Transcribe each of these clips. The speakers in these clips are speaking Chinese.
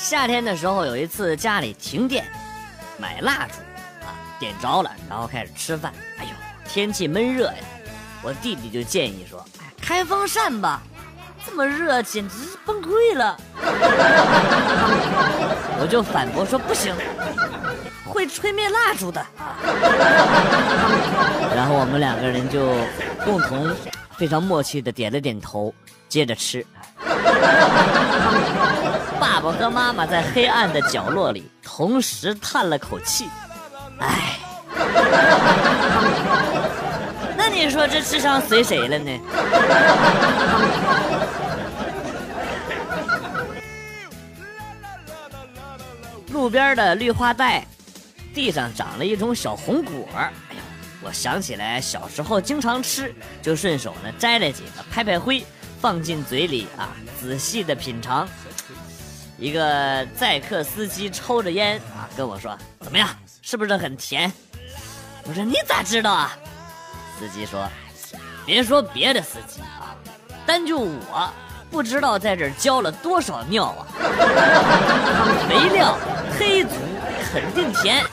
夏天的时候有一次家里停电，买蜡烛啊，点着了，然后开始吃饭。哎呦，天气闷热呀，我弟弟就建议说：“哎，开风扇吧，这么热简直是崩溃了。”我就反驳说：“不行，会吹灭蜡烛的。”然后我们两个人就共同非常默契的点了点头，接着吃。爸爸和妈妈在黑暗的角落里同时叹了口气，唉。那你说这智商随谁了呢？路边的绿化带，地上长了一种小红果哎呀，我想起来小时候经常吃，就顺手呢摘了几个，拍拍灰。放进嘴里啊，仔细的品尝。一个载客司机抽着烟啊，跟我说：“怎么样，是不是很甜？”我说：“你咋知道啊？”司机说：“别说别的司机啊，单就我，不知道在这儿浇了多少尿啊！没料黑足，肯定甜。”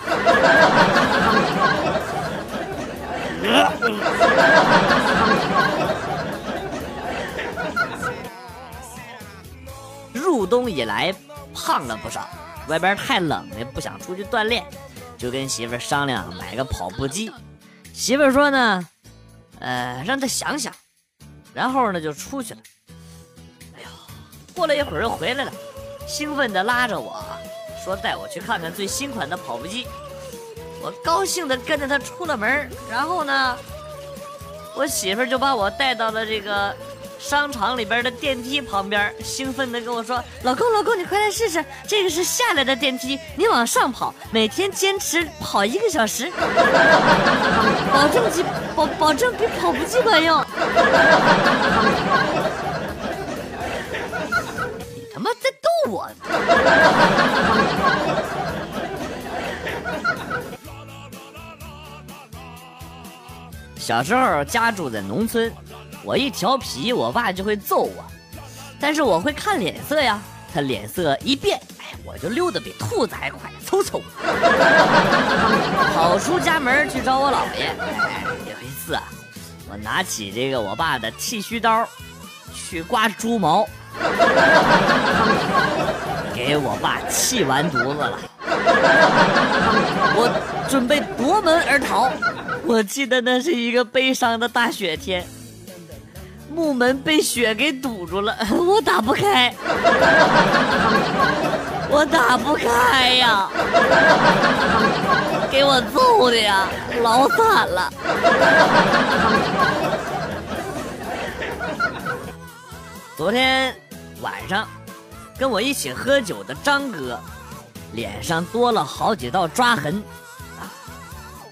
入冬以来，胖了不少。外边太冷了，不想出去锻炼，就跟媳妇商量买个跑步机。媳妇说呢，呃，让他想想。然后呢，就出去了。哎呦，过了一会儿又回来了，兴奋地拉着我说带我去看看最新款的跑步机。我高兴地跟着他出了门。然后呢，我媳妇就把我带到了这个。商场里边的电梯旁边，兴奋地跟我说：“老公，老公，你快来试试，这个是下来的电梯，你往上跑，每天坚持跑一个小时，保证比保保证比跑步机管用。”你他妈在逗我！小时候家住在农村。我一调皮，我爸就会揍我，但是我会看脸色呀。他脸色一变，哎，我就溜得比兔子还快，嗖嗖跑出家门去找我姥爷。有一次啊，我拿起这个我爸的剃须刀去刮猪毛，给我爸气完犊子了。我准备夺门而逃，我记得那是一个悲伤的大雪天。木门被雪给堵住了，我打不开，我打不开呀！给我揍的呀，老惨了。昨天晚上跟我一起喝酒的张哥，脸上多了好几道抓痕。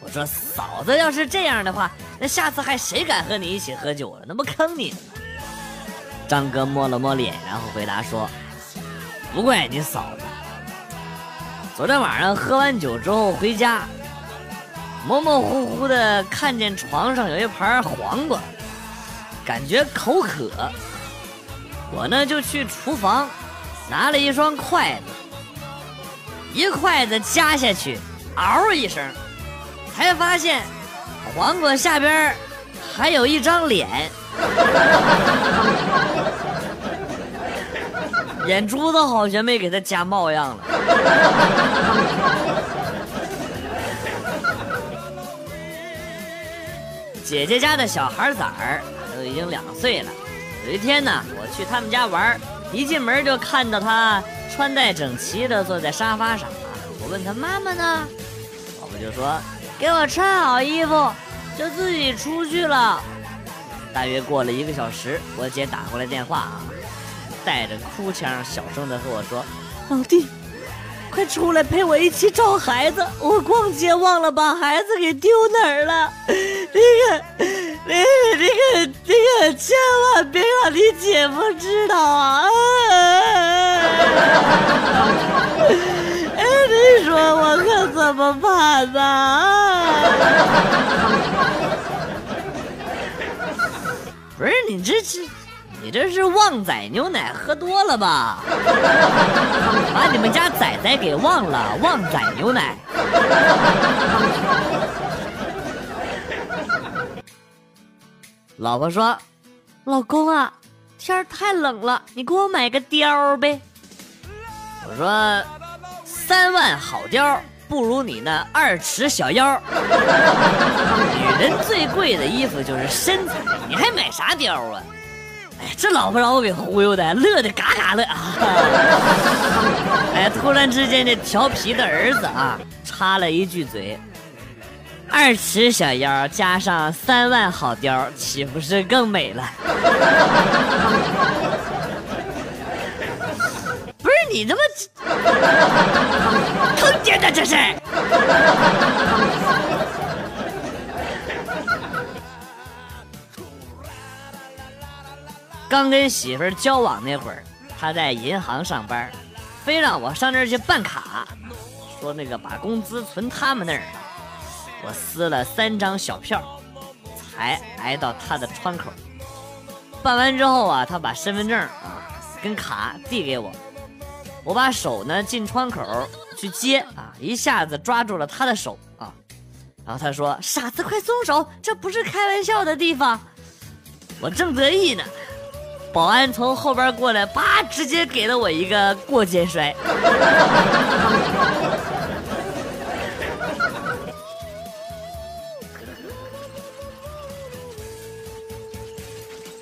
我说嫂子，要是这样的话，那下次还谁敢和你一起喝酒了？那不坑你吗？张哥摸了摸脸，然后回答说：“不怪你嫂子。昨天晚上喝完酒之后回家，模模糊糊的看见床上有一盘黄瓜，感觉口渴。我呢就去厨房拿了一双筷子，一筷子夹下去，嗷一声。”才发现，黄瓜下边还有一张脸，眼珠子好像没给他夹冒样了。姐姐家的小孩崽儿都已经两岁了。有一天呢，我去他们家玩，一进门就看到他穿戴整齐的坐在沙发上。我问他妈妈呢，老婆就说。给我穿好衣服，就自己出去了。大约过了一个小时，我姐打过来电话啊，带着哭腔，小声的和我说：“老弟，快出来陪我一起找孩子，我逛街忘了把孩子给丢哪儿了。你可，你你可你可千万别让你姐夫知道啊！”我可怎么办呢？不是你这这你这是旺仔牛奶喝多了吧？把你们家仔仔给忘了，旺仔牛奶。老婆说：“老公啊，天太冷了，你给我买个貂呗。”我说：“三万好貂。”不如你那二尺小腰。女人最贵的衣服就是身材，你还买啥貂啊？哎，这老婆让我给忽悠的，乐的嘎嘎乐啊！哎，突然之间，这调皮的儿子啊，插了一句嘴：“二尺小腰加上三万好貂，岂不是更美了？” 不是你他妈！坑爹的这是！刚跟媳妇儿交往那会儿，他在银行上班，非让我上那儿去办卡，说那个把工资存他们那儿。我撕了三张小票，才挨到他的窗口。办完之后啊，他把身份证啊跟卡递给我，我把手呢进窗口。去接啊！一下子抓住了他的手啊，然后他说：“傻子，快松手，这不是开玩笑的地方。”我正得意呢，保安从后边过来，叭，直接给了我一个过肩摔。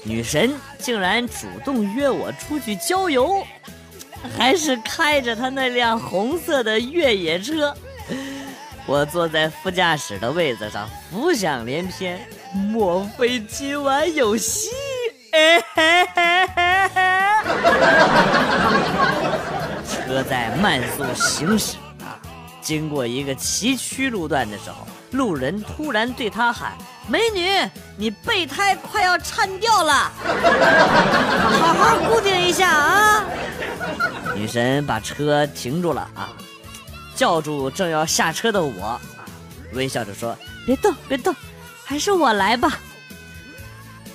女神竟然主动约我出去郊游。还是开着他那辆红色的越野车，我坐在副驾驶的位子上，浮想联翩。莫非今晚有戏？车在慢速行驶啊，经过一个崎岖路段的时候，路人突然对他喊：“美女，你备胎快要颤掉了，好好固定一下啊！”女神把车停住了啊，叫住正要下车的我啊，微笑着说：“别动，别动，还是我来吧。”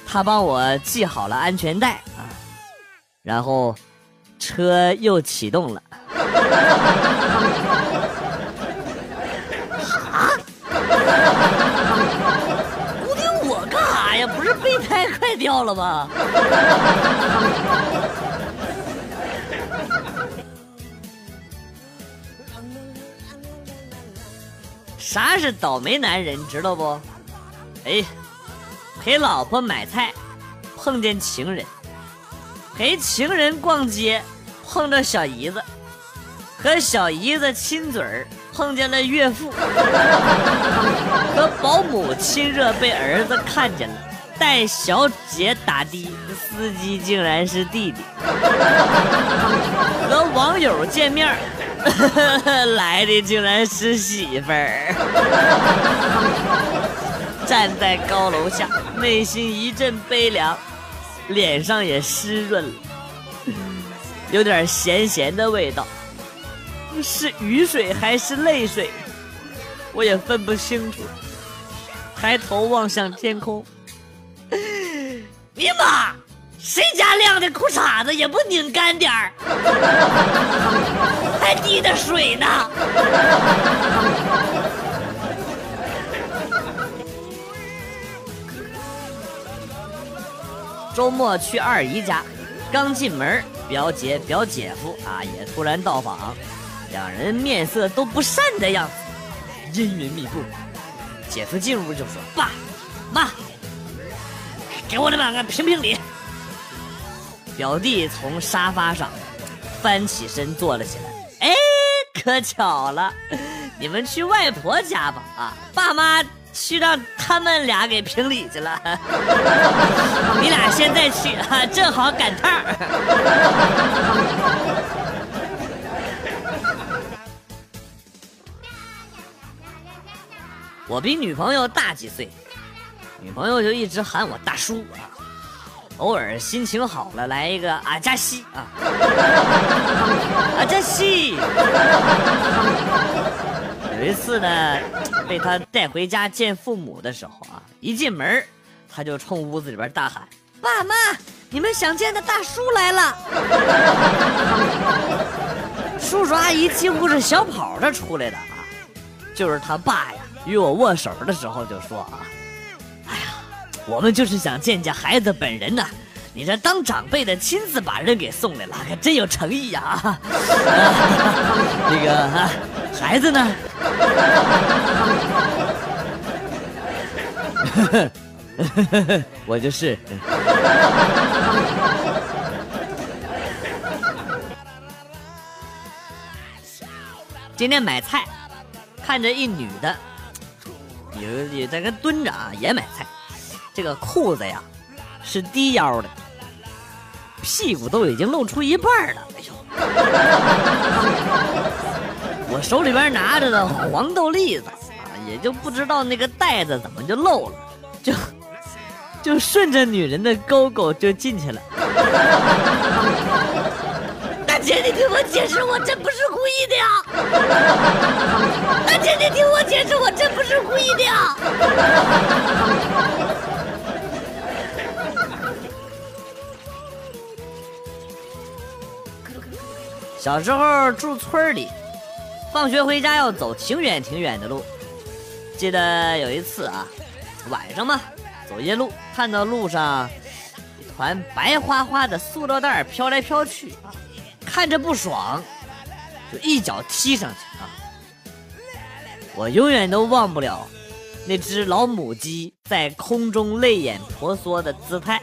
她帮我系好了安全带啊，然后车又启动了。啊？固定我干啥呀？不是备胎快掉了吗？啥是倒霉男人，知道不？哎，陪老婆买菜，碰见情人；陪情人逛街，碰着小姨子；和小姨子亲嘴儿，碰见了岳父；和保姆亲热，被儿子看见了；带小姐打的，司机竟然是弟弟；和网友见面 来的竟然是媳妇儿，站在高楼下，内心一阵悲凉，脸上也湿润了，有点咸咸的味道，是雨水还是泪水，我也分不清楚。抬头望向天空，尼玛！谁家晾的裤衩子也不拧干点儿，还滴的水呢。周末去二姨家，刚进门，表姐表姐夫啊也突然到访，两人面色都不善的样子，阴云密布。姐夫进屋就说：“爸妈，给我的两个评评理。”表弟从沙发上翻起身坐了起来。哎，可巧了，你们去外婆家吧？啊，爸妈去让他们俩给评理去了。你俩现在去啊，正好赶趟儿。我比女朋友大几岁，女朋友就一直喊我大叔啊。偶尔心情好了，来一个阿加西啊，阿加西。有一次呢，被他带回家见父母的时候啊，一进门他就冲屋子里边大喊：“爸妈，你们想见的大叔来了。叔叔阿姨几乎是小跑着出来的啊，就是他爸呀，与我握手的时候就说啊，我们就是想见见孩子本人呐。你这当长辈的亲自把人给送来了，可真有诚意呀！那个啊，孩子呢？我就是。今天买菜，看着一女的，有也在那蹲着啊，也买菜。这个裤子呀，是低腰的。屁股都已经露出一半了，哎呦！我手里边拿着的黄豆粒子啊，也就不知道那个袋子怎么就漏了，就就顺着女人的沟沟就进去了。大姐，你听我解释，我真不是故意的呀！大姐，你听我解释，我真不是故意的呀！小时候住村里，放学回家要走挺远挺远的路。记得有一次啊，晚上嘛，走夜路，看到路上一团白花花的塑料袋飘来飘去，看着不爽，就一脚踢上去啊！我永远都忘不了那只老母鸡在空中泪眼婆娑的姿态。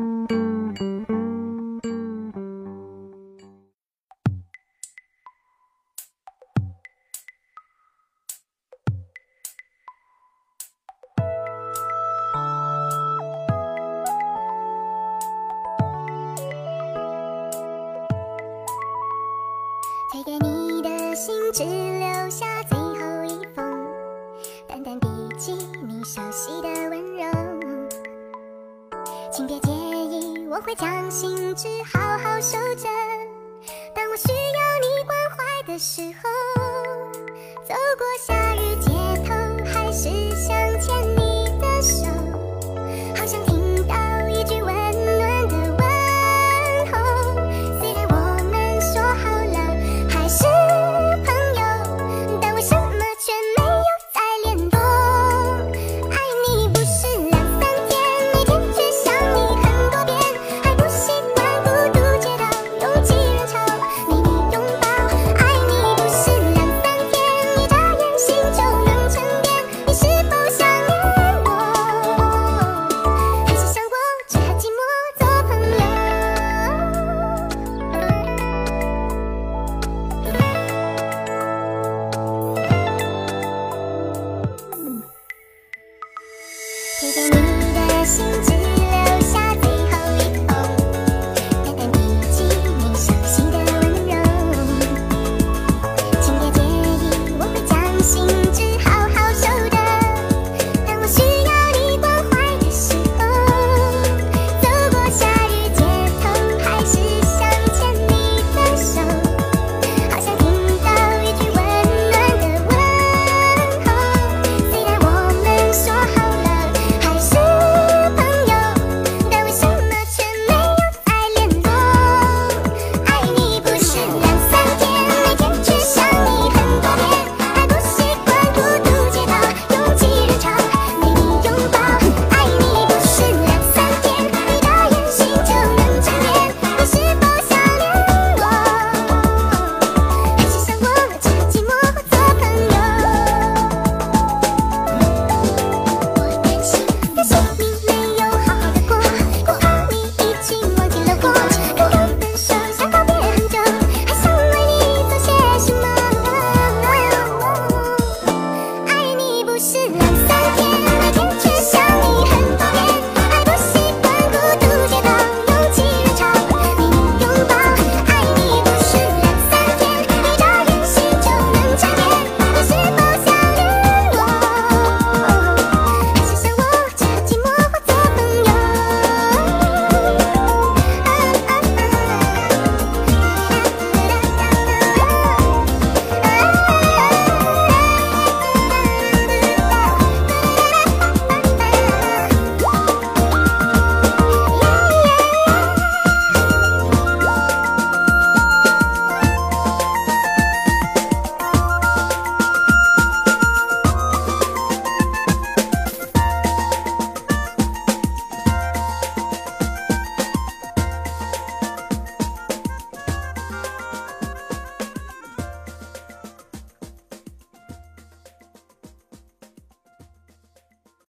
只留下最后一封，淡淡笔记你熟悉的温柔。请别介意，我会将信纸好好收着。当我需要你关怀的时候，走过夏日。